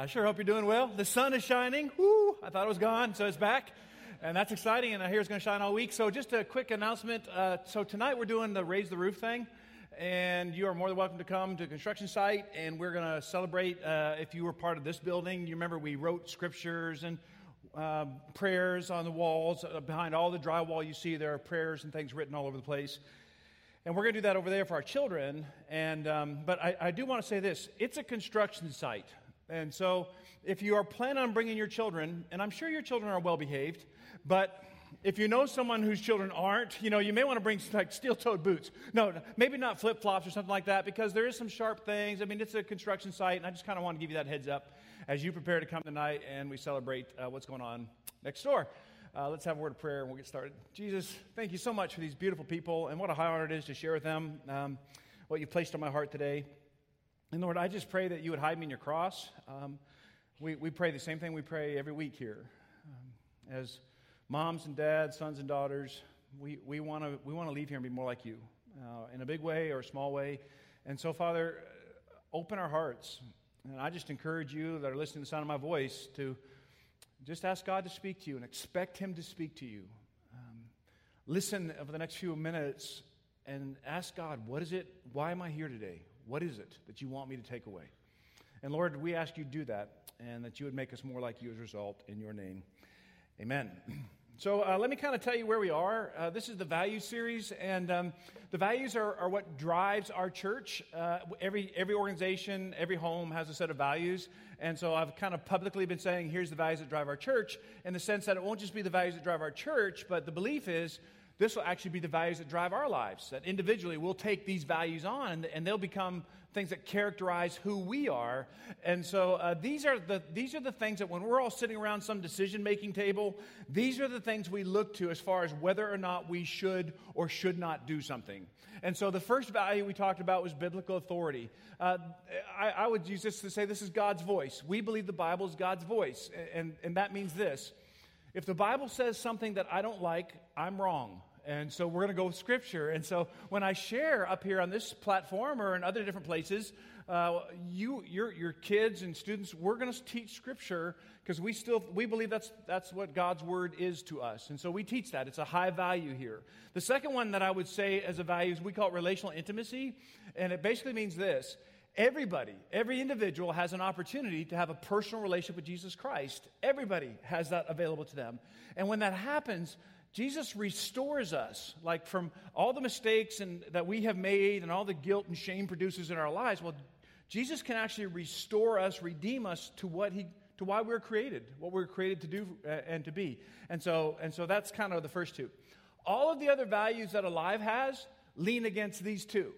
I sure hope you're doing well. The sun is shining. Woo! I thought it was gone, so it's back. And that's exciting, and I hear it's going to shine all week. So, just a quick announcement. Uh, so, tonight we're doing the Raise the Roof thing, and you are more than welcome to come to a construction site, and we're going to celebrate uh, if you were part of this building. You remember we wrote scriptures and uh, prayers on the walls. Uh, behind all the drywall you see, there are prayers and things written all over the place. And we're going to do that over there for our children. And, um, but I, I do want to say this it's a construction site. And so if you are planning on bringing your children, and I'm sure your children are well behaved, but if you know someone whose children aren't, you know, you may want to bring like steel-toed boots. No, maybe not flip-flops or something like that because there is some sharp things. I mean, it's a construction site, and I just kind of want to give you that heads up as you prepare to come tonight and we celebrate uh, what's going on next door. Uh, let's have a word of prayer and we'll get started. Jesus, thank you so much for these beautiful people and what a high honor it is to share with them um, what you've placed on my heart today. And Lord, I just pray that you would hide me in your cross. Um, we, we pray the same thing we pray every week here. Um, as moms and dads, sons and daughters, we, we want to we wanna leave here and be more like you uh, in a big way or a small way. And so, Father, open our hearts. And I just encourage you that are listening to the sound of my voice to just ask God to speak to you and expect Him to speak to you. Um, listen over the next few minutes and ask God, what is it? Why am I here today? What is it that you want me to take away? And Lord, we ask you to do that and that you would make us more like you as a result in your name. Amen. So uh, let me kind of tell you where we are. Uh, this is the value series, and um, the values are, are, what drives our church. Uh, every every organization, every home has a set of values, and so I've kind of publicly been saying, here's the values that drive our church, in the sense that it won't just be the values that drive our church, but the belief is this will actually be the values that drive our lives. That individually we'll take these values on, and they'll become things that characterize who we are. And so uh, these, are the, these are the things that when we're all sitting around some decision making table, these are the things we look to as far as whether or not we should or should not do something. And so the first value we talked about was biblical authority. Uh, I, I, would use this to say this is God's voice. We believe the Bible is God's voice. And, and that means this if the Bible says something that I don't like, I'm wrong. And so we're going to go with Scripture. And so when I share up here on this platform or in other different places, uh, you, your, your kids and students, we're going to teach Scripture because we still we believe that's that's what God's word is to us, and so we teach that. It's a high value here. The second one that I would say as a value is we call it relational intimacy, and it basically means this: everybody, every individual has an opportunity to have a personal relationship with Jesus Christ. Everybody has that available to them, and when that happens, Jesus restores us, like from all the mistakes and, that we have made and all the guilt and shame produces in our lives. Well, Jesus can actually restore us, redeem us to what he to why we are created, what we are created to do uh, and to be. And so, and so that's kind of the first two. All of the other values that Alive has lean against these two.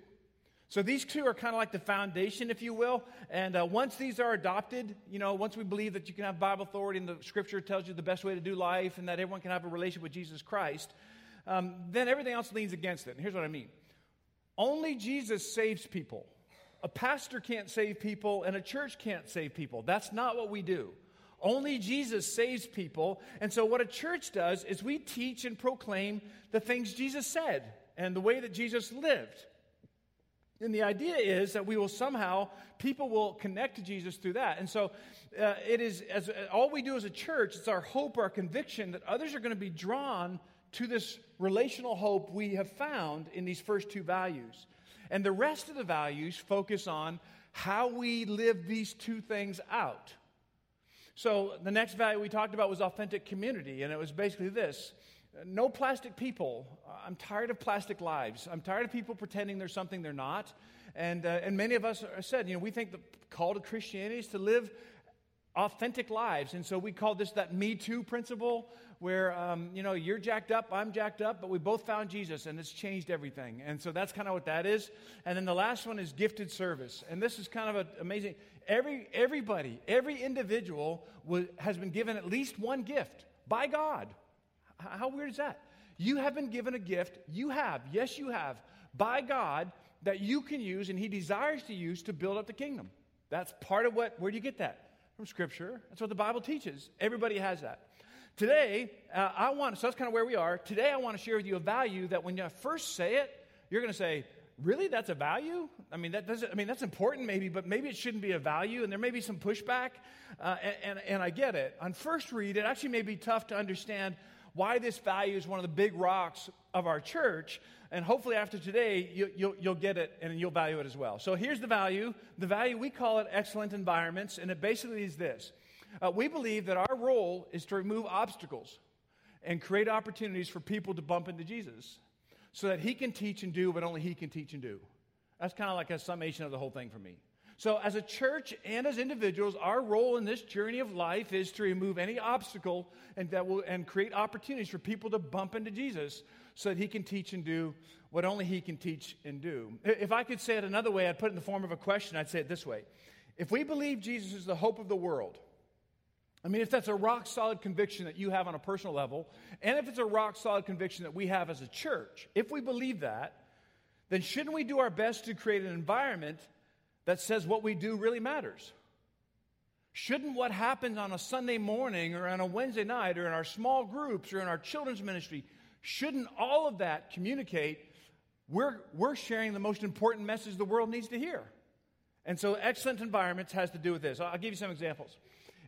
So these two are kind of like the foundation, if you will. And uh, once these are adopted, you know, once we believe that you can have Bible authority and the Scripture tells you the best way to do life and that everyone can have a relationship with Jesus Christ, um, then everything else leans against it. And here's what I mean only Jesus saves people. A pastor can't save people, and a church can't save people. That's not what we do. Only Jesus saves people. And so, what a church does is we teach and proclaim the things Jesus said and the way that Jesus lived. And the idea is that we will somehow, people will connect to Jesus through that. And so uh, it is, as uh, all we do as a church, it's our hope, our conviction that others are going to be drawn to this relational hope we have found in these first two values. And the rest of the values focus on how we live these two things out. So the next value we talked about was authentic community, and it was basically this no plastic people. I'm tired of plastic lives. I'm tired of people pretending they're something they're not. And, uh, and many of us said, you know, we think the call to Christianity is to live authentic lives. And so we call this that Me Too principle, where, um, you know, you're jacked up, I'm jacked up, but we both found Jesus and it's changed everything. And so that's kind of what that is. And then the last one is gifted service. And this is kind of amazing. Every, everybody, every individual was, has been given at least one gift by God. How weird is that? You have been given a gift. You have, yes, you have, by God that you can use and He desires to use to build up the kingdom. That's part of what, where do you get that? From Scripture. That's what the Bible teaches. Everybody has that. Today, uh, I want, so that's kind of where we are. Today, I want to share with you a value that when you first say it, you're going to say, really that's a value i mean that doesn't i mean that's important maybe but maybe it shouldn't be a value and there may be some pushback uh, and, and, and i get it on first read it actually may be tough to understand why this value is one of the big rocks of our church and hopefully after today you, you'll, you'll get it and you'll value it as well so here's the value the value we call it excellent environments and it basically is this uh, we believe that our role is to remove obstacles and create opportunities for people to bump into jesus so that he can teach and do what only he can teach and do. That's kind of like a summation of the whole thing for me. So, as a church and as individuals, our role in this journey of life is to remove any obstacle and, that will, and create opportunities for people to bump into Jesus so that he can teach and do what only he can teach and do. If I could say it another way, I'd put it in the form of a question. I'd say it this way If we believe Jesus is the hope of the world, I mean, if that's a rock solid conviction that you have on a personal level, and if it's a rock solid conviction that we have as a church, if we believe that, then shouldn't we do our best to create an environment that says what we do really matters? Shouldn't what happens on a Sunday morning or on a Wednesday night or in our small groups or in our children's ministry, shouldn't all of that communicate we're, we're sharing the most important message the world needs to hear? And so, excellent environments has to do with this. I'll give you some examples.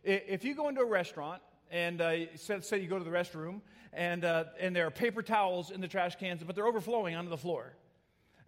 If you go into a restaurant and uh, say you go to the restroom and, uh, and there are paper towels in the trash cans, but they're overflowing onto the floor.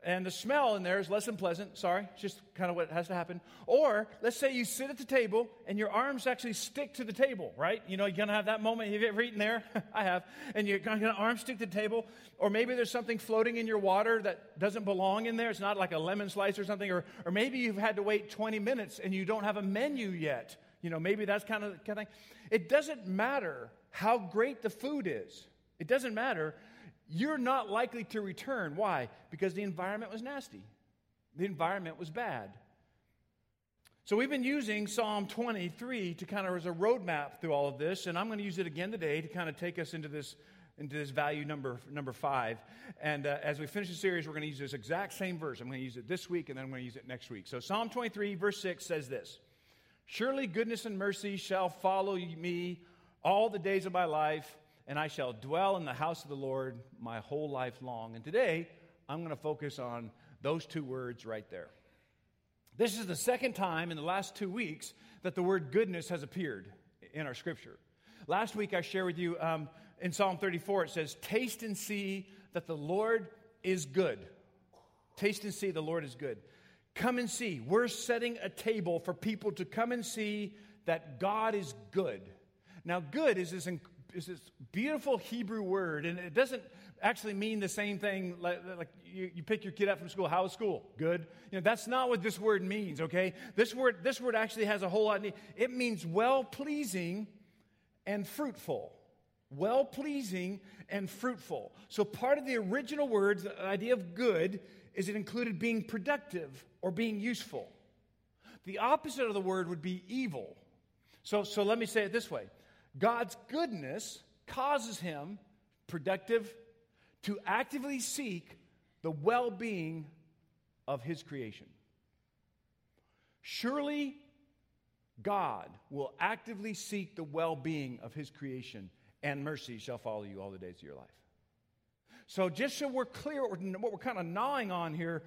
And the smell in there is less than pleasant. Sorry, it's just kind of what has to happen. Or let's say you sit at the table and your arms actually stick to the table, right? You know, you're to have that moment. Have you ever eaten there? I have. And you're to arms stick to the table. Or maybe there's something floating in your water that doesn't belong in there. It's not like a lemon slice or something. Or, or maybe you've had to wait 20 minutes and you don't have a menu yet. You know, maybe that's kind of the kind of thing. It doesn't matter how great the food is. It doesn't matter. You're not likely to return. Why? Because the environment was nasty. The environment was bad. So we've been using Psalm 23 to kind of as a roadmap through all of this, and I'm going to use it again today to kind of take us into this into this value number number five. And uh, as we finish the series, we're going to use this exact same verse. I'm going to use it this week, and then I'm going to use it next week. So Psalm 23, verse 6 says this. Surely goodness and mercy shall follow me all the days of my life, and I shall dwell in the house of the Lord my whole life long. And today, I'm going to focus on those two words right there. This is the second time in the last two weeks that the word goodness has appeared in our scripture. Last week, I shared with you um, in Psalm 34, it says, Taste and see that the Lord is good. Taste and see the Lord is good. Come and see. We're setting a table for people to come and see that God is good. Now, good is this, is this beautiful Hebrew word, and it doesn't actually mean the same thing like, like you, you, pick your kid up from school. How was school? Good. You know, that's not what this word means, okay? This word, this word actually has a whole lot. It means well pleasing and fruitful. Well pleasing and fruitful. So, part of the original words, the idea of good, is it included being productive or being useful. The opposite of the word would be evil. So, so let me say it this way God's goodness causes him, productive, to actively seek the well being of his creation. Surely God will actively seek the well being of his creation, and mercy shall follow you all the days of your life. So, just so we're clear what we're kind of gnawing on here,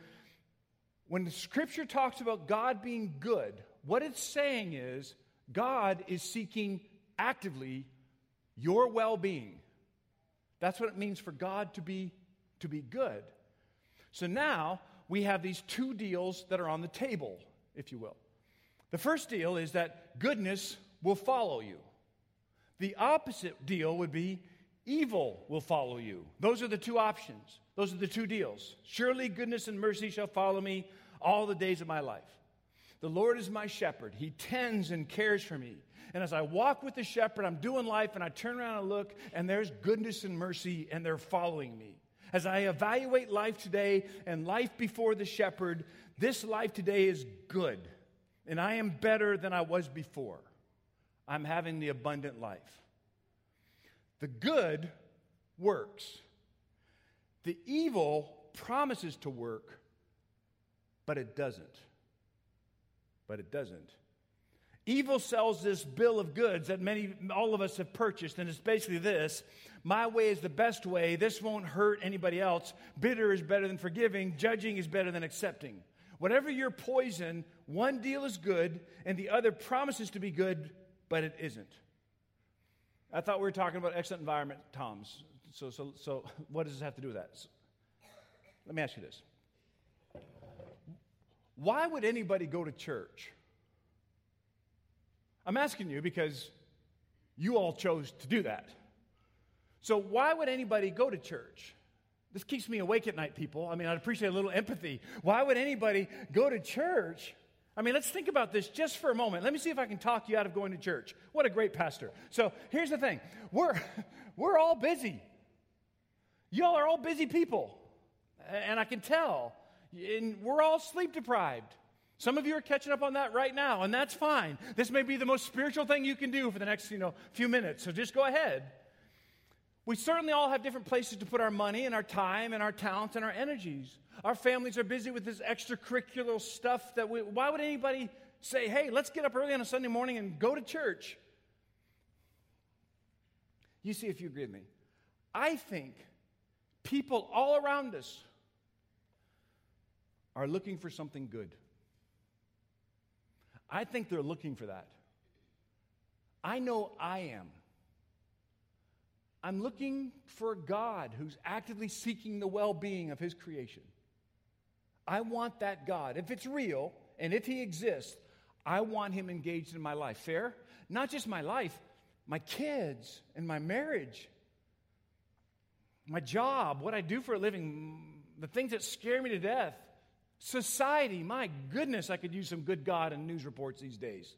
when the scripture talks about God being good, what it's saying is God is seeking actively your well being. That's what it means for God to be, to be good. So now we have these two deals that are on the table, if you will. The first deal is that goodness will follow you. The opposite deal would be evil will follow you. Those are the two options. Those are the two deals. Surely goodness and mercy shall follow me all the days of my life. The Lord is my shepherd. He tends and cares for me. And as I walk with the shepherd, I'm doing life and I turn around and look, and there's goodness and mercy, and they're following me. As I evaluate life today and life before the shepherd, this life today is good. And I am better than I was before. I'm having the abundant life. The good works, the evil promises to work, but it doesn't. But it doesn't. Evil sells this bill of goods that many, all of us have purchased, and it's basically this My way is the best way. This won't hurt anybody else. Bitter is better than forgiving. Judging is better than accepting. Whatever your poison, one deal is good, and the other promises to be good, but it isn't. I thought we were talking about excellent environment, Toms. So, so, so what does this have to do with that? So, let me ask you this Why would anybody go to church? I'm asking you because you all chose to do that. So, why would anybody go to church? This keeps me awake at night, people. I mean, I'd appreciate a little empathy. Why would anybody go to church? I mean, let's think about this just for a moment. Let me see if I can talk you out of going to church. What a great pastor. So, here's the thing we're, we're all busy. Y'all are all busy people. And I can tell. And we're all sleep deprived. Some of you are catching up on that right now, and that's fine. This may be the most spiritual thing you can do for the next, you know, few minutes. So just go ahead. We certainly all have different places to put our money and our time and our talents and our energies. Our families are busy with this extracurricular stuff that we, why would anybody say, hey, let's get up early on a Sunday morning and go to church? You see if you agree with me. I think people all around us are looking for something good. I think they're looking for that. I know I am. I'm looking for a God who's actively seeking the well being of his creation. I want that God. If it's real and if he exists, I want him engaged in my life. Fair? Not just my life, my kids and my marriage, my job, what I do for a living, the things that scare me to death. Society, my goodness, I could use some good God in news reports these days.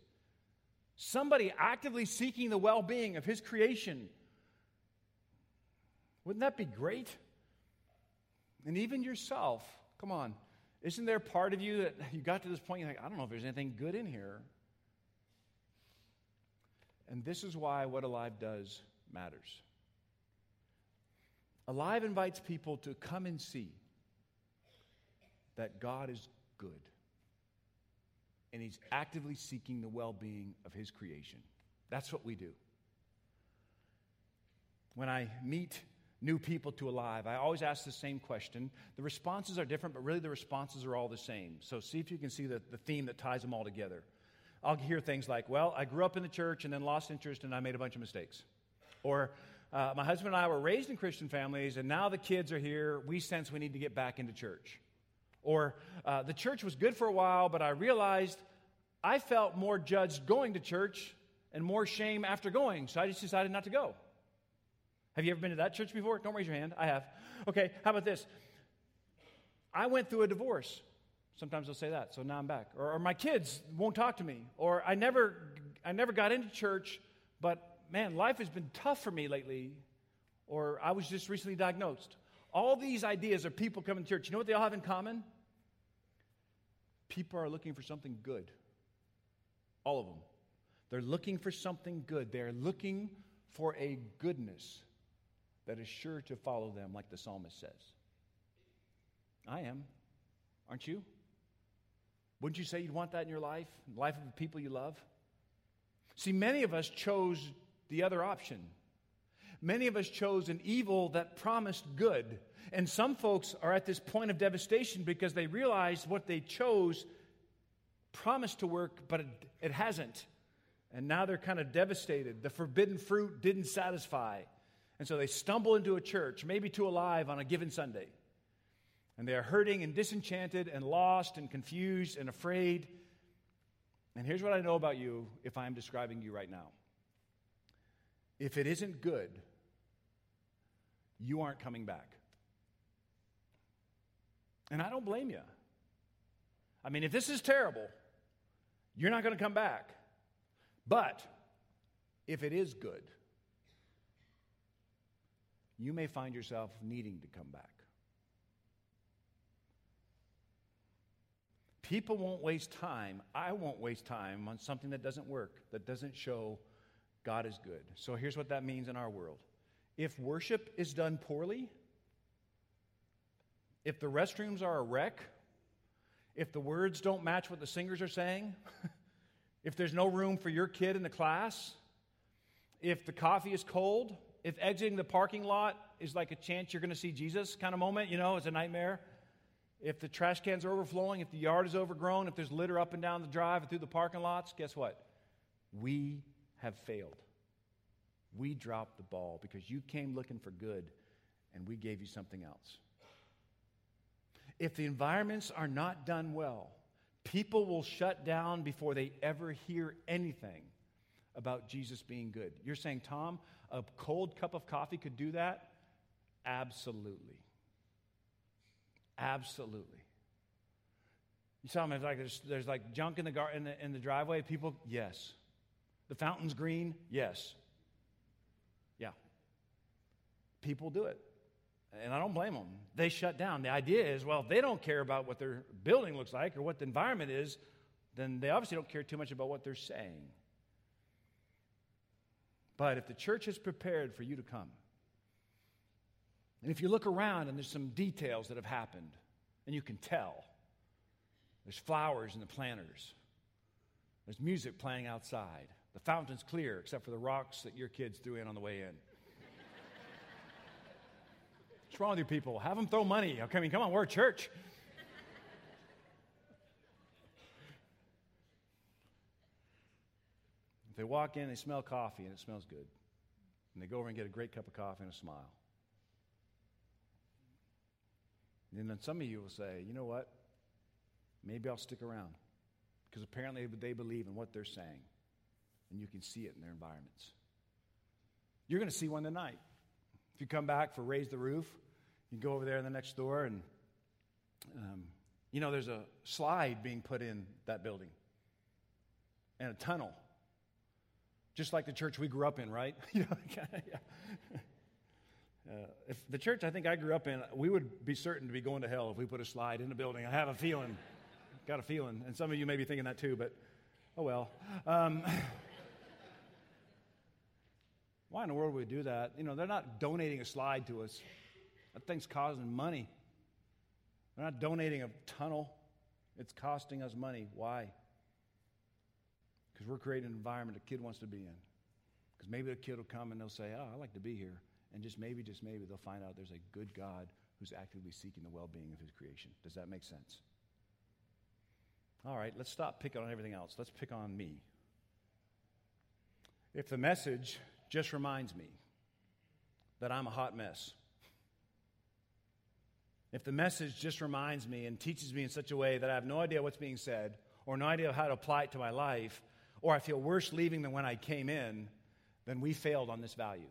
Somebody actively seeking the well being of his creation. Wouldn't that be great? And even yourself, come on, isn't there part of you that you got to this point, you're like, I don't know if there's anything good in here? And this is why what Alive does matters. Alive invites people to come and see that God is good and He's actively seeking the well being of His creation. That's what we do. When I meet new people to Alive, I always ask the same question. The responses are different, but really the responses are all the same. So see if you can see the, the theme that ties them all together. I'll hear things like, Well, I grew up in the church and then lost interest and I made a bunch of mistakes. Or, uh, my husband and I were raised in Christian families, and now the kids are here. We sense we need to get back into church. Or uh, the church was good for a while, but I realized I felt more judged going to church and more shame after going, so I just decided not to go. Have you ever been to that church before? Don't raise your hand. I have. Okay, how about this? I went through a divorce. Sometimes they'll say that, so now I'm back. Or, or my kids won't talk to me. Or I never, I never got into church, but man, life has been tough for me lately. Or I was just recently diagnosed. All these ideas of people coming to church, you know what they all have in common? People are looking for something good. All of them. They're looking for something good. They're looking for a goodness that is sure to follow them, like the psalmist says. I am. Aren't you? Wouldn't you say you'd want that in your life, in the life of the people you love? See, many of us chose the other option. Many of us chose an evil that promised good. And some folks are at this point of devastation because they realize what they chose promised to work, but it, it hasn't. And now they're kind of devastated. The forbidden fruit didn't satisfy. And so they stumble into a church, maybe to alive on a given Sunday. And they are hurting and disenchanted and lost and confused and afraid. And here's what I know about you if I'm describing you right now. If it isn't good, you aren't coming back. And I don't blame you. I mean, if this is terrible, you're not going to come back. But if it is good, you may find yourself needing to come back. People won't waste time. I won't waste time on something that doesn't work, that doesn't show God is good. So here's what that means in our world if worship is done poorly, if the restrooms are a wreck, if the words don't match what the singers are saying, if there's no room for your kid in the class, if the coffee is cold, if exiting the parking lot is like a chance you're going to see Jesus kind of moment, you know, it's a nightmare. If the trash cans are overflowing, if the yard is overgrown, if there's litter up and down the drive and through the parking lots, guess what? We have failed. We dropped the ball because you came looking for good and we gave you something else. If the environments are not done well, people will shut down before they ever hear anything about Jesus being good. You're saying, Tom, a cold cup of coffee could do that? Absolutely. Absolutely. You saw me like there's, there's like junk in the, gar- in the in the driveway. People, yes. The fountain's green, yes. Yeah. People do it. And I don't blame them. They shut down. The idea is, well, if they don't care about what their building looks like or what the environment is, then they obviously don't care too much about what they're saying. But if the church is prepared for you to come, and if you look around and there's some details that have happened, and you can tell there's flowers in the planters, there's music playing outside, the fountain's clear except for the rocks that your kids threw in on the way in. What's wrong with you people? Have them throw money. I mean, come on, we're a church. If they walk in, they smell coffee and it smells good. And they go over and get a great cup of coffee and a smile. And then some of you will say, you know what? Maybe I'll stick around. Because apparently they believe in what they're saying. And you can see it in their environments. You're going to see one tonight. If you come back for Raise the Roof, you go over there in the next door and, um, you know, there's a slide being put in that building and a tunnel just like the church we grew up in, right? uh, if the church I think I grew up in, we would be certain to be going to hell if we put a slide in the building. I have a feeling, got a feeling, and some of you may be thinking that too, but oh well. Um, why in the world would we do that? You know, they're not donating a slide to us. That thing's costing money. They're not donating a tunnel. It's costing us money. Why? because we're creating an environment a kid wants to be in. Because maybe a kid will come and they'll say, Oh, I like to be here. And just maybe, just maybe, they'll find out there's a good God who's actively seeking the well being of his creation. Does that make sense? All right, let's stop picking on everything else. Let's pick on me. If the message just reminds me that I'm a hot mess, if the message just reminds me and teaches me in such a way that I have no idea what's being said or no idea how to apply it to my life, or I feel worse leaving than when I came in, then we failed on this value.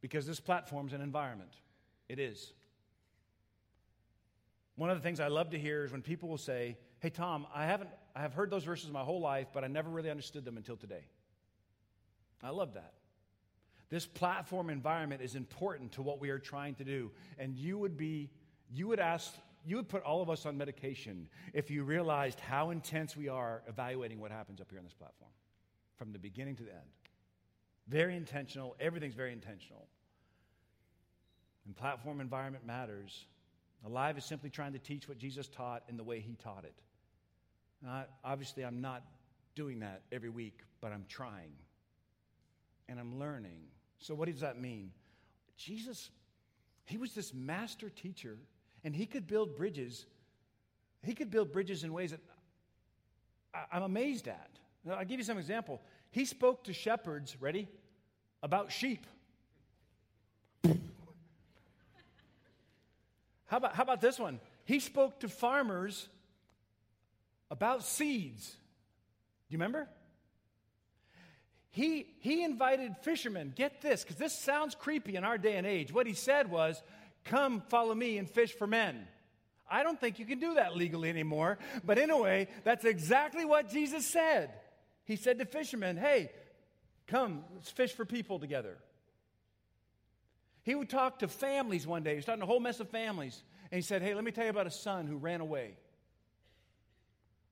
Because this platform's an environment. It is. One of the things I love to hear is when people will say, Hey, Tom, I haven't, I have heard those verses my whole life, but I never really understood them until today. I love that. This platform environment is important to what we are trying to do. And you would be, you would ask you would put all of us on medication if you realized how intense we are evaluating what happens up here on this platform from the beginning to the end. Very intentional. Everything's very intentional. And platform environment matters. Alive is simply trying to teach what Jesus taught in the way he taught it. Obviously, I'm not doing that every week, but I'm trying. And I'm learning. So, what does that mean? Jesus, he was this master teacher and he could build bridges. He could build bridges in ways that I'm amazed at. I'll give you some example. He spoke to shepherds, ready, about sheep. how, about, how about this one? He spoke to farmers about seeds. Do you remember? He, he invited fishermen, get this, because this sounds creepy in our day and age. What he said was, Come, follow me and fish for men. I don't think you can do that legally anymore. But anyway, that's exactly what Jesus said. He said to fishermen, Hey, come, let's fish for people together. He would talk to families one day. He was talking to a whole mess of families. And he said, Hey, let me tell you about a son who ran away,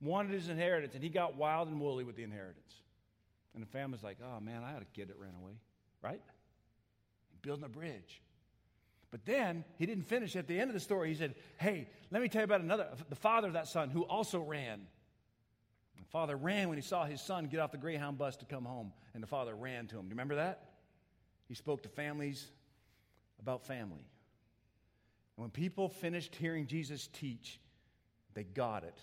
wanted his inheritance, and he got wild and woolly with the inheritance. And the family's like, Oh, man, I had a kid that ran away, right? Building a bridge. But then he didn't finish. At the end of the story, he said, Hey, let me tell you about another, the father of that son who also ran. The father ran when he saw his son get off the Greyhound bus to come home, and the father ran to him. Do you remember that? He spoke to families about family. And when people finished hearing Jesus teach, they got it.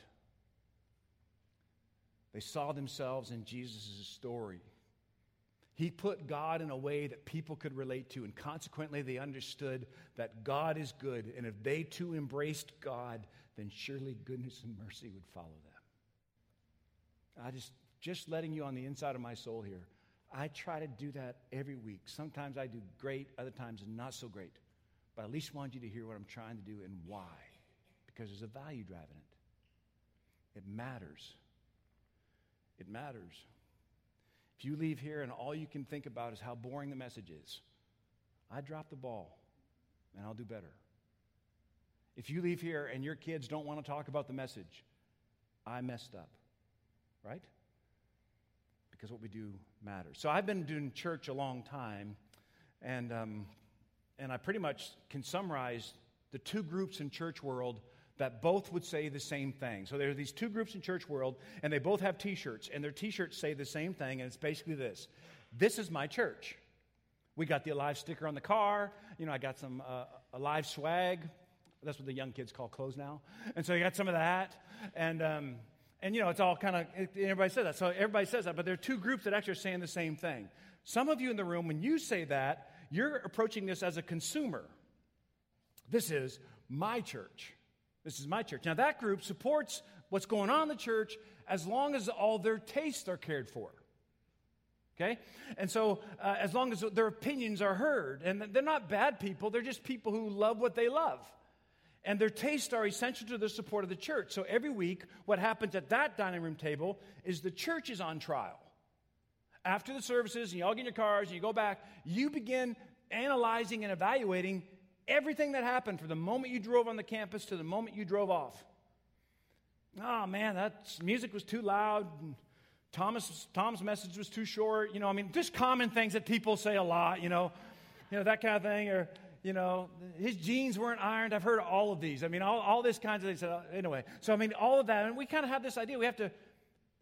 They saw themselves in Jesus' story. He put God in a way that people could relate to, and consequently, they understood that God is good, and if they too embraced God, then surely goodness and mercy would follow them. I just, just letting you on the inside of my soul here. I try to do that every week. Sometimes I do great, other times not so great. But I at least want you to hear what I'm trying to do and why. Because there's a value driving it. It matters. It matters. If you leave here and all you can think about is how boring the message is, I drop the ball and I'll do better. If you leave here and your kids don't want to talk about the message, I messed up. Right? Because what we do matters. So I've been doing church a long time, and, um, and I pretty much can summarize the two groups in church world that both would say the same thing. So there are these two groups in church world, and they both have T-shirts, and their T-shirts say the same thing, and it's basically this: "This is my church." We got the alive sticker on the car. You know, I got some uh, alive swag. That's what the young kids call clothes now. And so you got some of that, and um, and you know, it's all kind of everybody says that. So everybody says that, but there are two groups that actually are saying the same thing. Some of you in the room, when you say that, you're approaching this as a consumer. This is my church. This is my church. Now, that group supports what's going on in the church as long as all their tastes are cared for. Okay? And so, uh, as long as their opinions are heard, and they're not bad people, they're just people who love what they love. And their tastes are essential to the support of the church. So, every week, what happens at that dining room table is the church is on trial. After the services, and you all get in your cars and you go back, you begin analyzing and evaluating everything that happened from the moment you drove on the campus to the moment you drove off. Oh man, that music was too loud. Thomas, Tom's message was too short. You know, I mean, just common things that people say a lot, you know, you know, that kind of thing. Or, you know, his jeans weren't ironed. I've heard all of these. I mean, all, all this kinds of things. Uh, anyway, so I mean, all of that. And we kind of have this idea. We have to,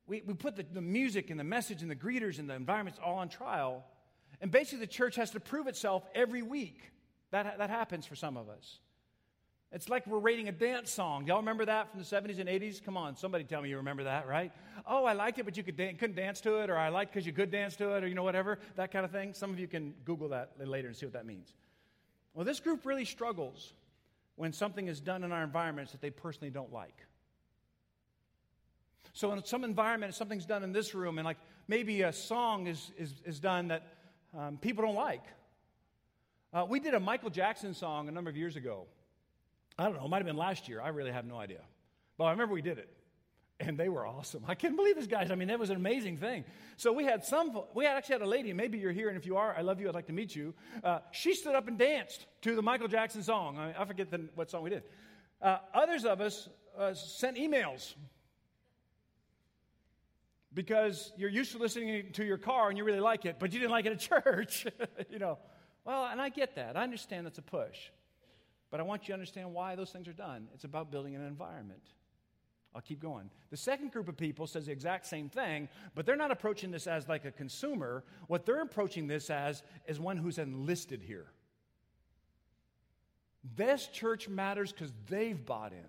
we, we put the, the music and the message and the greeters and the environments all on trial. And basically, the church has to prove itself every week. That, that happens for some of us. It's like we're rating a dance song. Y'all remember that from the 70s and 80s? Come on, somebody tell me you remember that, right? Oh, I liked it, but you could dan- couldn't dance to it, or I liked because you could dance to it, or you know, whatever, that kind of thing. Some of you can Google that later and see what that means. Well, this group really struggles when something is done in our environments that they personally don't like. So, in some environment, something's done in this room, and like maybe a song is, is, is done that um, people don't like. Uh, we did a Michael Jackson song a number of years ago. I don't know, it might have been last year. I really have no idea. But I remember we did it. And they were awesome. I can't believe these guys. I mean, that was an amazing thing. So we had some, we actually had a lady, maybe you're here, and if you are, I love you, I'd like to meet you. Uh, she stood up and danced to the Michael Jackson song. I, I forget the, what song we did. Uh, others of us uh, sent emails because you're used to listening to your car and you really like it, but you didn't like it at church, you know. Well, and I get that. I understand that's a push. But I want you to understand why those things are done. It's about building an environment. I'll keep going. The second group of people says the exact same thing, but they're not approaching this as like a consumer. What they're approaching this as is one who's enlisted here. This church matters because they've bought in.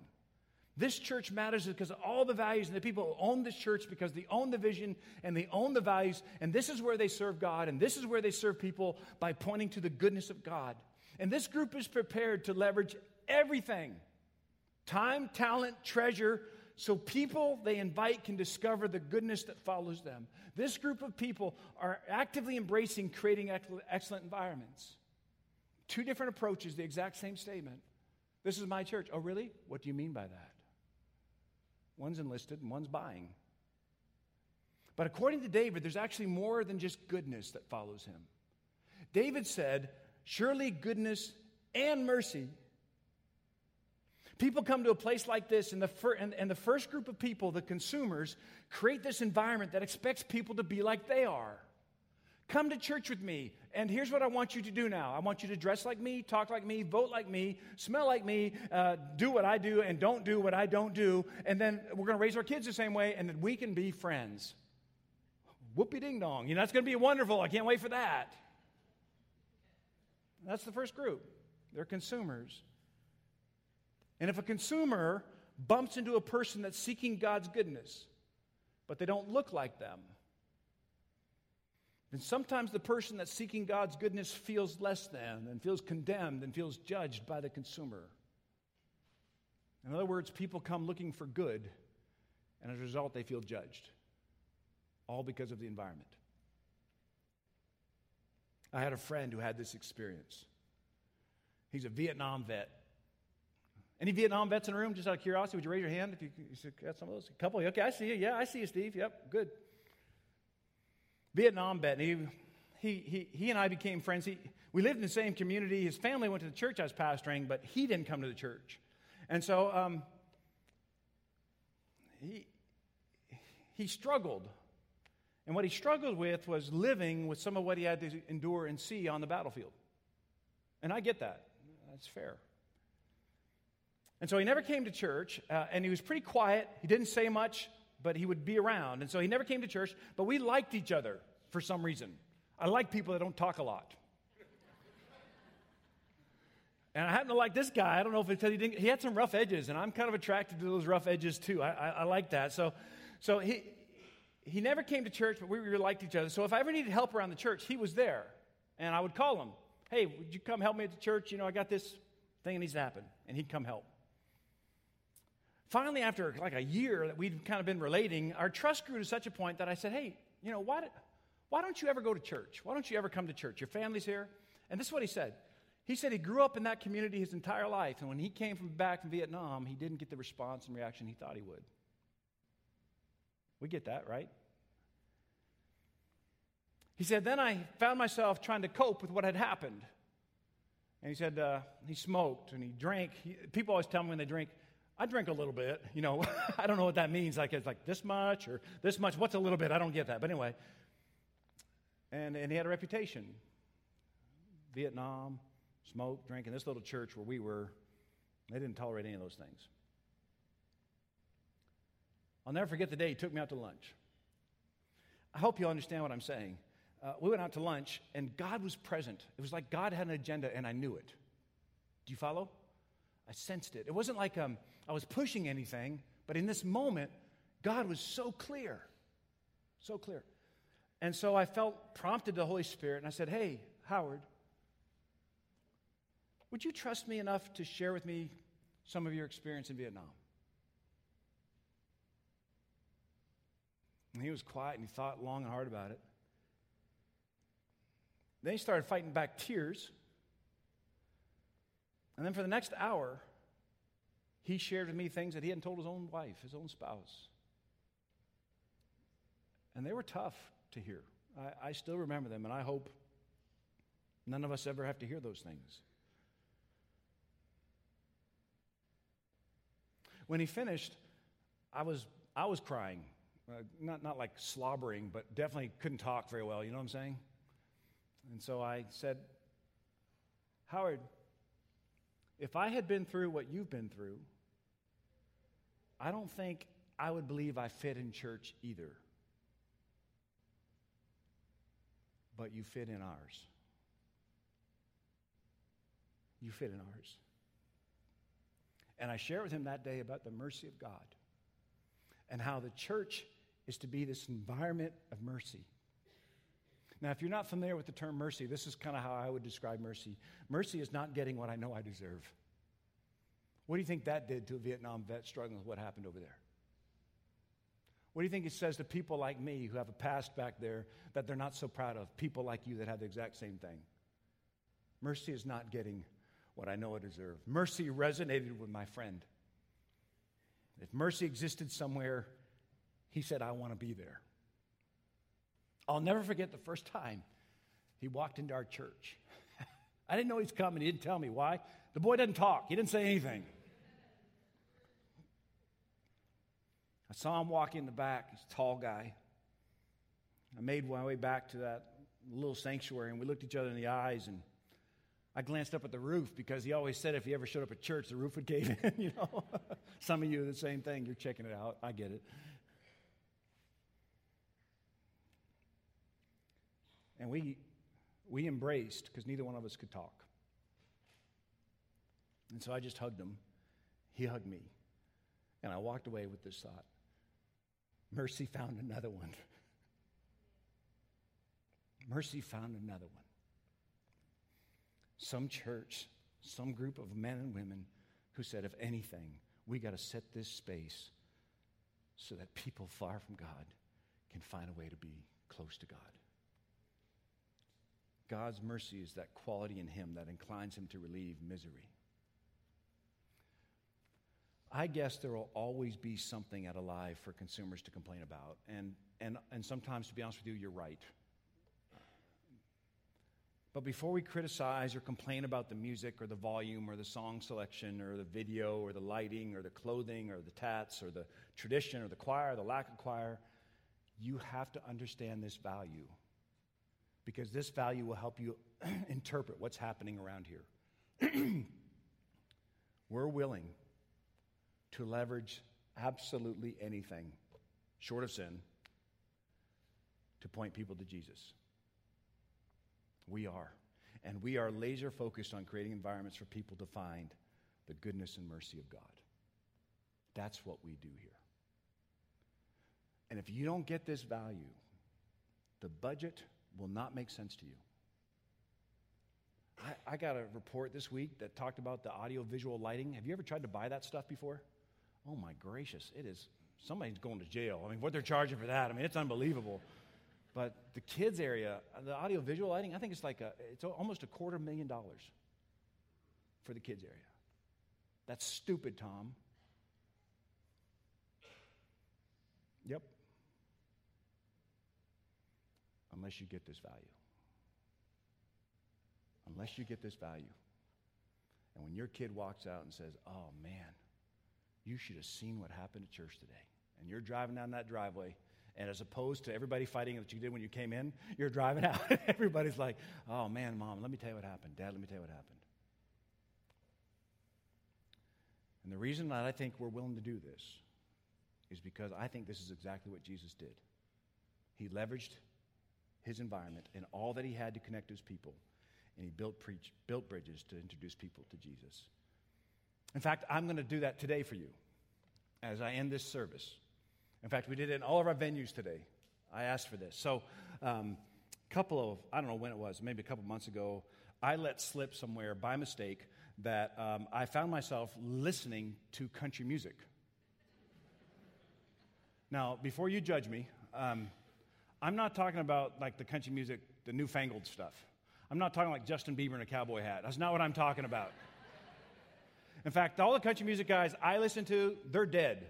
This church matters because all the values and the people own this church because they own the vision and they own the values. And this is where they serve God and this is where they serve people by pointing to the goodness of God. And this group is prepared to leverage everything time, talent, treasure so people they invite can discover the goodness that follows them. This group of people are actively embracing creating excellent environments. Two different approaches, the exact same statement. This is my church. Oh, really? What do you mean by that? One's enlisted and one's buying. But according to David, there's actually more than just goodness that follows him. David said, Surely goodness and mercy. People come to a place like this, and the, fir- and, and the first group of people, the consumers, create this environment that expects people to be like they are. Come to church with me. And here's what I want you to do now I want you to dress like me, talk like me, vote like me, smell like me, uh, do what I do, and don't do what I don't do. And then we're going to raise our kids the same way, and then we can be friends. Whoopie ding dong. You know, that's going to be wonderful. I can't wait for that. That's the first group. They're consumers. And if a consumer bumps into a person that's seeking God's goodness, but they don't look like them, then sometimes the person that's seeking God's goodness feels less than and feels condemned and feels judged by the consumer. In other words, people come looking for good, and as a result, they feel judged, all because of the environment. I had a friend who had this experience. He's a Vietnam vet. Any Vietnam vets in the room? Just out of curiosity, would you raise your hand if you, you got some of those? A couple. Okay, I see you. Yeah, I see you, Steve. Yep, good. Vietnam vet. he, he, he, he and I became friends. He, we lived in the same community. His family went to the church I was pastoring, but he didn't come to the church. And so um, he, he struggled. And what he struggled with was living with some of what he had to endure and see on the battlefield. And I get that. That's fair. And so he never came to church, uh, and he was pretty quiet. He didn't say much, but he would be around. And so he never came to church, but we liked each other for some reason. I like people that don't talk a lot. And I happen to like this guy. I don't know if it's he he had some rough edges, and I'm kind of attracted to those rough edges too. I, I, I like that. So, so he, he never came to church, but we really liked each other. So if I ever needed help around the church, he was there. And I would call him, hey, would you come help me at the church? You know, I got this thing that needs to happen. And he'd come help. Finally, after like a year that we'd kind of been relating, our trust grew to such a point that I said, hey, you know, why, why don't you ever go to church? Why don't you ever come to church? Your family's here. And this is what he said. He said he grew up in that community his entire life, and when he came from back from Vietnam, he didn't get the response and reaction he thought he would. We get that, right? He said, Then I found myself trying to cope with what had happened. And he said, uh, he smoked and he drank. He, people always tell me when they drink, I drink a little bit. You know, I don't know what that means. Like it's like this much or this much. What's a little bit? I don't get that. But anyway, and, and he had a reputation. Vietnam, smoke, drinking. This little church where we were, they didn't tolerate any of those things. I'll never forget the day he took me out to lunch. I hope you understand what I'm saying. Uh, we went out to lunch, and God was present. It was like God had an agenda, and I knew it. Do you follow? I sensed it. It wasn't like um, I was pushing anything, but in this moment, God was so clear. So clear. And so I felt prompted the Holy Spirit, and I said, Hey, Howard, would you trust me enough to share with me some of your experience in Vietnam? And he was quiet and he thought long and hard about it. Then he started fighting back tears. And then for the next hour, he shared with me things that he hadn't told his own wife, his own spouse. And they were tough to hear. I, I still remember them, and I hope none of us ever have to hear those things. When he finished, I was, I was crying. Uh, not, not like slobbering, but definitely couldn't talk very well. You know what I'm saying? And so I said, Howard, if I had been through what you've been through, I don't think I would believe I fit in church either. But you fit in ours. You fit in ours. And I shared with him that day about the mercy of God and how the church is to be this environment of mercy. Now, if you're not familiar with the term mercy, this is kind of how I would describe mercy. Mercy is not getting what I know I deserve. What do you think that did to a Vietnam vet struggling with what happened over there? What do you think it says to people like me who have a past back there that they're not so proud of? People like you that have the exact same thing. Mercy is not getting what I know I deserve. Mercy resonated with my friend. If mercy existed somewhere, he said, I want to be there. I'll never forget the first time he walked into our church. I didn't know he's coming. He didn't tell me why. The boy doesn't talk, he didn't say anything. I saw him walk in the back. He's a tall guy. I made my way back to that little sanctuary and we looked each other in the eyes and I glanced up at the roof because he always said if he ever showed up at church, the roof would cave in, you know. Some of you the same thing. You're checking it out. I get it. And we, we embraced because neither one of us could talk. And so I just hugged him. He hugged me. And I walked away with this thought Mercy found another one. Mercy found another one. Some church, some group of men and women who said, if anything, we got to set this space so that people far from God can find a way to be close to God. God's mercy is that quality in Him that inclines Him to relieve misery. I guess there will always be something at Alive for consumers to complain about. And, and, and sometimes, to be honest with you, you're right. But before we criticize or complain about the music or the volume or the song selection or the video or the lighting or the clothing or the tats or the tradition or the choir the lack of choir, you have to understand this value because this value will help you interpret what's happening around here. We're willing to leverage absolutely anything short of sin to point people to Jesus. We are. And we are laser focused on creating environments for people to find the goodness and mercy of God. That's what we do here. And if you don't get this value, the budget will not make sense to you. I, I got a report this week that talked about the audio visual lighting. Have you ever tried to buy that stuff before? Oh my gracious, it is, somebody's going to jail. I mean, what they're charging for that, I mean, it's unbelievable. But the kids area, the audio visual lighting, I think it's like a, it's almost a quarter million dollars for the kids area. That's stupid, Tom. Yep. Unless you get this value. Unless you get this value. And when your kid walks out and says, Oh man, you should have seen what happened at church today. And you're driving down that driveway and as opposed to everybody fighting that you did when you came in, you're driving out. Everybody's like, oh man, mom, let me tell you what happened. Dad, let me tell you what happened. And the reason that I think we're willing to do this is because I think this is exactly what Jesus did. He leveraged his environment and all that he had to connect his people, and he built, preach, built bridges to introduce people to Jesus. In fact, I'm going to do that today for you as I end this service. In fact, we did it in all of our venues today. I asked for this. So, a um, couple of, I don't know when it was, maybe a couple months ago, I let slip somewhere by mistake that um, I found myself listening to country music. Now, before you judge me, um, I'm not talking about like the country music, the newfangled stuff. I'm not talking like Justin Bieber in a cowboy hat. That's not what I'm talking about. In fact, all the country music guys I listen to, they're dead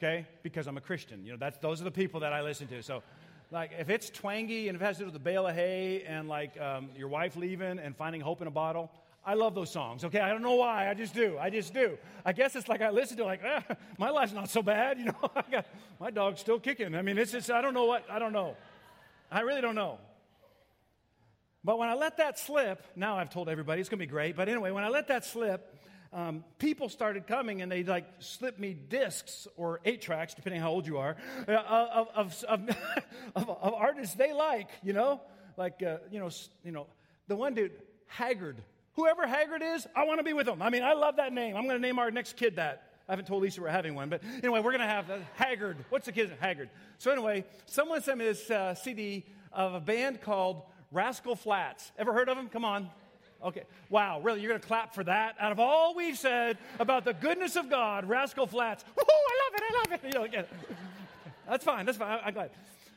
okay? Because I'm a Christian. You know, that's, those are the people that I listen to. So, like, if it's twangy and if it has to do with the bale of hay and, like, um, your wife leaving and finding hope in a bottle, I love those songs, okay? I don't know why. I just do. I just do. I guess it's like I listen to, like, eh, my life's not so bad. You know, I got, my dog's still kicking. I mean, it's just, I don't know what, I don't know. I really don't know. But when I let that slip, now I've told everybody it's going to be great. But anyway, when I let that slip, um, people started coming and they like slipped me discs or eight tracks, depending how old you are, uh, of, of, of, of, artists they like, you know? Like, uh, you, know, you know, the one dude, Haggard. Whoever Haggard is, I want to be with him. I mean, I love that name. I'm going to name our next kid that. I haven't told Lisa we're having one, but anyway, we're going to have uh, Haggard. What's the kid's name? Haggard? So anyway, someone sent me this uh, CD of a band called Rascal Flatts. Ever heard of them? Come on. Okay. Wow, really? You're going to clap for that? Out of all we've said about the goodness of God, Rascal Flatts. Woohoo, I love it, I love it. You know, again. That's fine, that's fine. I'm glad.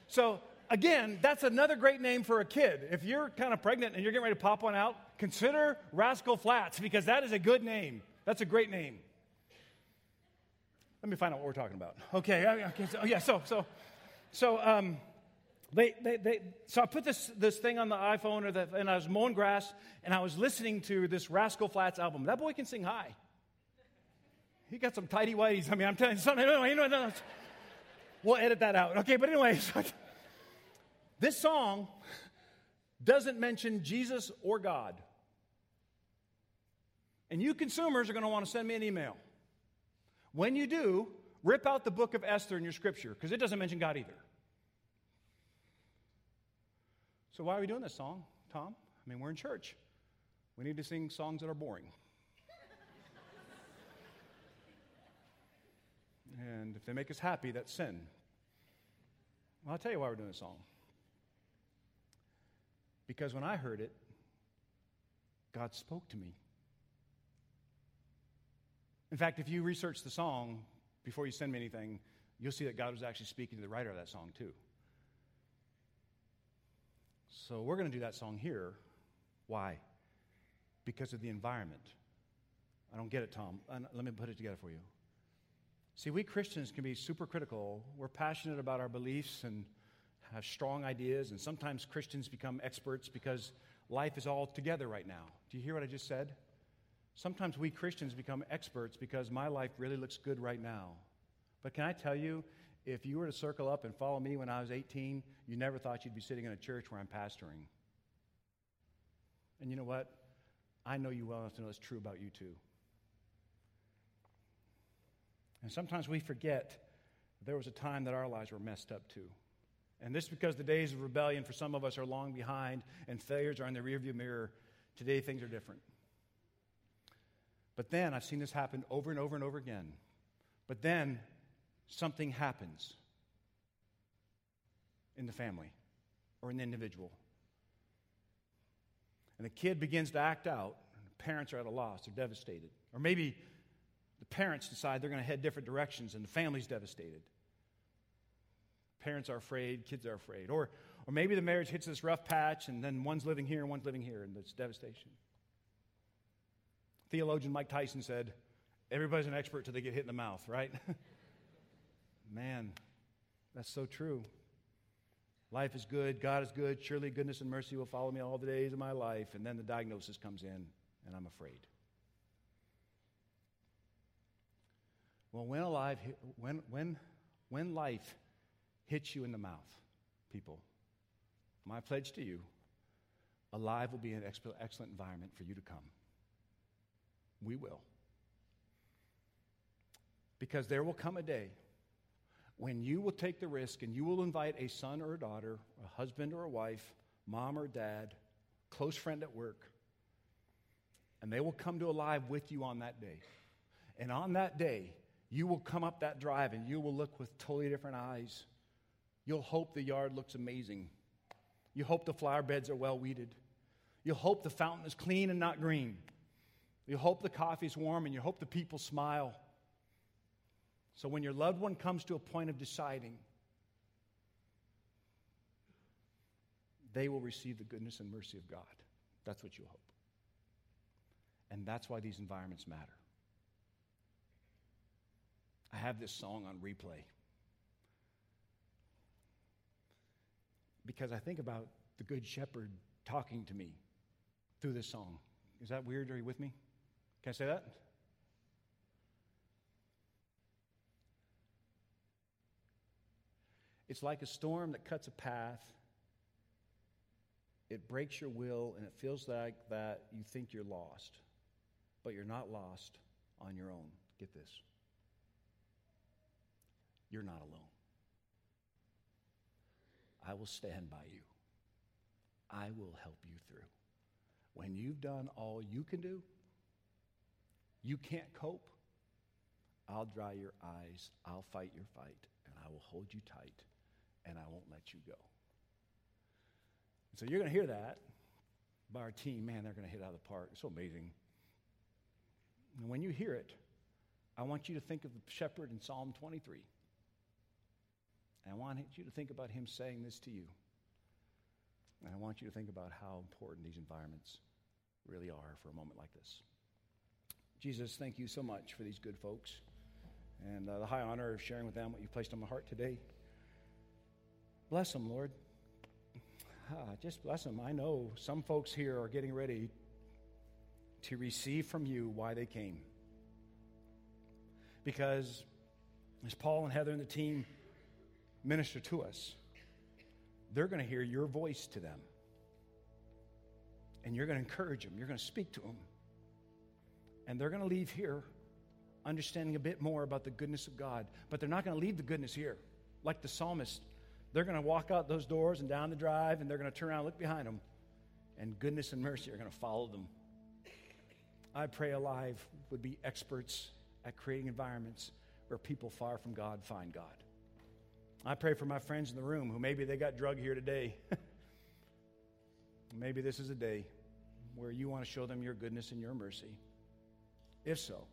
So, again, that's another great name for a kid. If you're kind of pregnant and you're getting ready to pop one out, consider Rascal Flatts because that is a good name. That's a great name. Let me find out what we're talking about. Okay, okay so, yeah, so, so, so, um, they, they, they, so I put this, this thing on the iPhone, or the, and I was mowing grass, and I was listening to this Rascal Flatts album. That boy can sing high. He got some tidy whities. I mean, I'm telling you something. You know, no, we'll edit that out. Okay, but anyway, so this song doesn't mention Jesus or God. And you consumers are going to want to send me an email. When you do, rip out the book of Esther in your scripture because it doesn't mention God either. So, why are we doing this song, Tom? I mean, we're in church. We need to sing songs that are boring. and if they make us happy, that's sin. Well, I'll tell you why we're doing this song. Because when I heard it, God spoke to me. In fact, if you research the song before you send me anything, you'll see that God was actually speaking to the writer of that song, too. So we're going to do that song here. Why? Because of the environment. I don't get it, Tom. Uh, let me put it together for you. See, we Christians can be super critical. We're passionate about our beliefs and have strong ideas, and sometimes Christians become experts because life is all together right now. Do you hear what I just said? Sometimes we Christians become experts because my life really looks good right now. But can I tell you, if you were to circle up and follow me when I was 18, you never thought you'd be sitting in a church where I'm pastoring. And you know what? I know you well enough to know it's true about you too. And sometimes we forget there was a time that our lives were messed up too. And this is because the days of rebellion for some of us are long behind and failures are in the rearview mirror. Today things are different. But then I've seen this happen over and over and over again. But then something happens in the family or in the individual. And the kid begins to act out, and the parents are at a loss, they're devastated. Or maybe the parents decide they're going to head different directions and the family's devastated. Parents are afraid, kids are afraid. Or, or maybe the marriage hits this rough patch and then one's living here and one's living here, and it's devastation. Theologian Mike Tyson said, Everybody's an expert till they get hit in the mouth, right? Man, that's so true. Life is good, God is good, surely goodness and mercy will follow me all the days of my life. And then the diagnosis comes in, and I'm afraid. Well, when, alive, when, when, when life hits you in the mouth, people, my pledge to you, alive will be an excellent environment for you to come. We will. Because there will come a day when you will take the risk and you will invite a son or a daughter, a husband or a wife, mom or dad, close friend at work, and they will come to alive with you on that day. And on that day, you will come up that drive and you will look with totally different eyes. You'll hope the yard looks amazing. You hope the flower beds are well weeded. You hope the fountain is clean and not green. You hope the coffee's warm and you hope the people smile. So when your loved one comes to a point of deciding, they will receive the goodness and mercy of God. That's what you hope. And that's why these environments matter. I have this song on replay. Because I think about the Good Shepherd talking to me through this song. Is that weird? Are you with me? Can I say that? It's like a storm that cuts a path. It breaks your will, and it feels like that you think you're lost. But you're not lost on your own. Get this you're not alone. I will stand by you. I will help you through. When you've done all you can do, you can't cope, I'll dry your eyes, I'll fight your fight, and I will hold you tight, and I won't let you go. so you're going to hear that by our team. Man, they're going to hit out of the park. It's so amazing. And when you hear it, I want you to think of the shepherd in Psalm 23. And I want you to think about him saying this to you. And I want you to think about how important these environments really are for a moment like this. Jesus, thank you so much for these good folks and uh, the high honor of sharing with them what you've placed on my heart today. Bless them, Lord. Ah, just bless them. I know some folks here are getting ready to receive from you why they came. Because as Paul and Heather and the team minister to us, they're going to hear your voice to them. and you're going to encourage them. You're going to speak to them. And they're going to leave here understanding a bit more about the goodness of God. But they're not going to leave the goodness here. Like the psalmist, they're going to walk out those doors and down the drive, and they're going to turn around and look behind them, and goodness and mercy are going to follow them. I pray Alive would be experts at creating environments where people far from God find God. I pray for my friends in the room who maybe they got drug here today. maybe this is a day where you want to show them your goodness and your mercy. If so,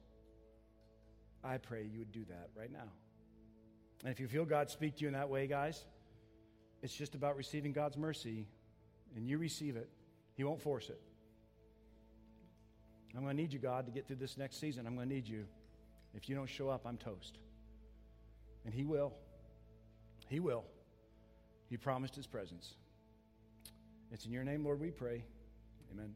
I pray you would do that right now. And if you feel God speak to you in that way, guys, it's just about receiving God's mercy, and you receive it. He won't force it. I'm going to need you, God, to get through this next season. I'm going to need you. If you don't show up, I'm toast. And He will. He will. He promised His presence. It's in your name, Lord, we pray. Amen.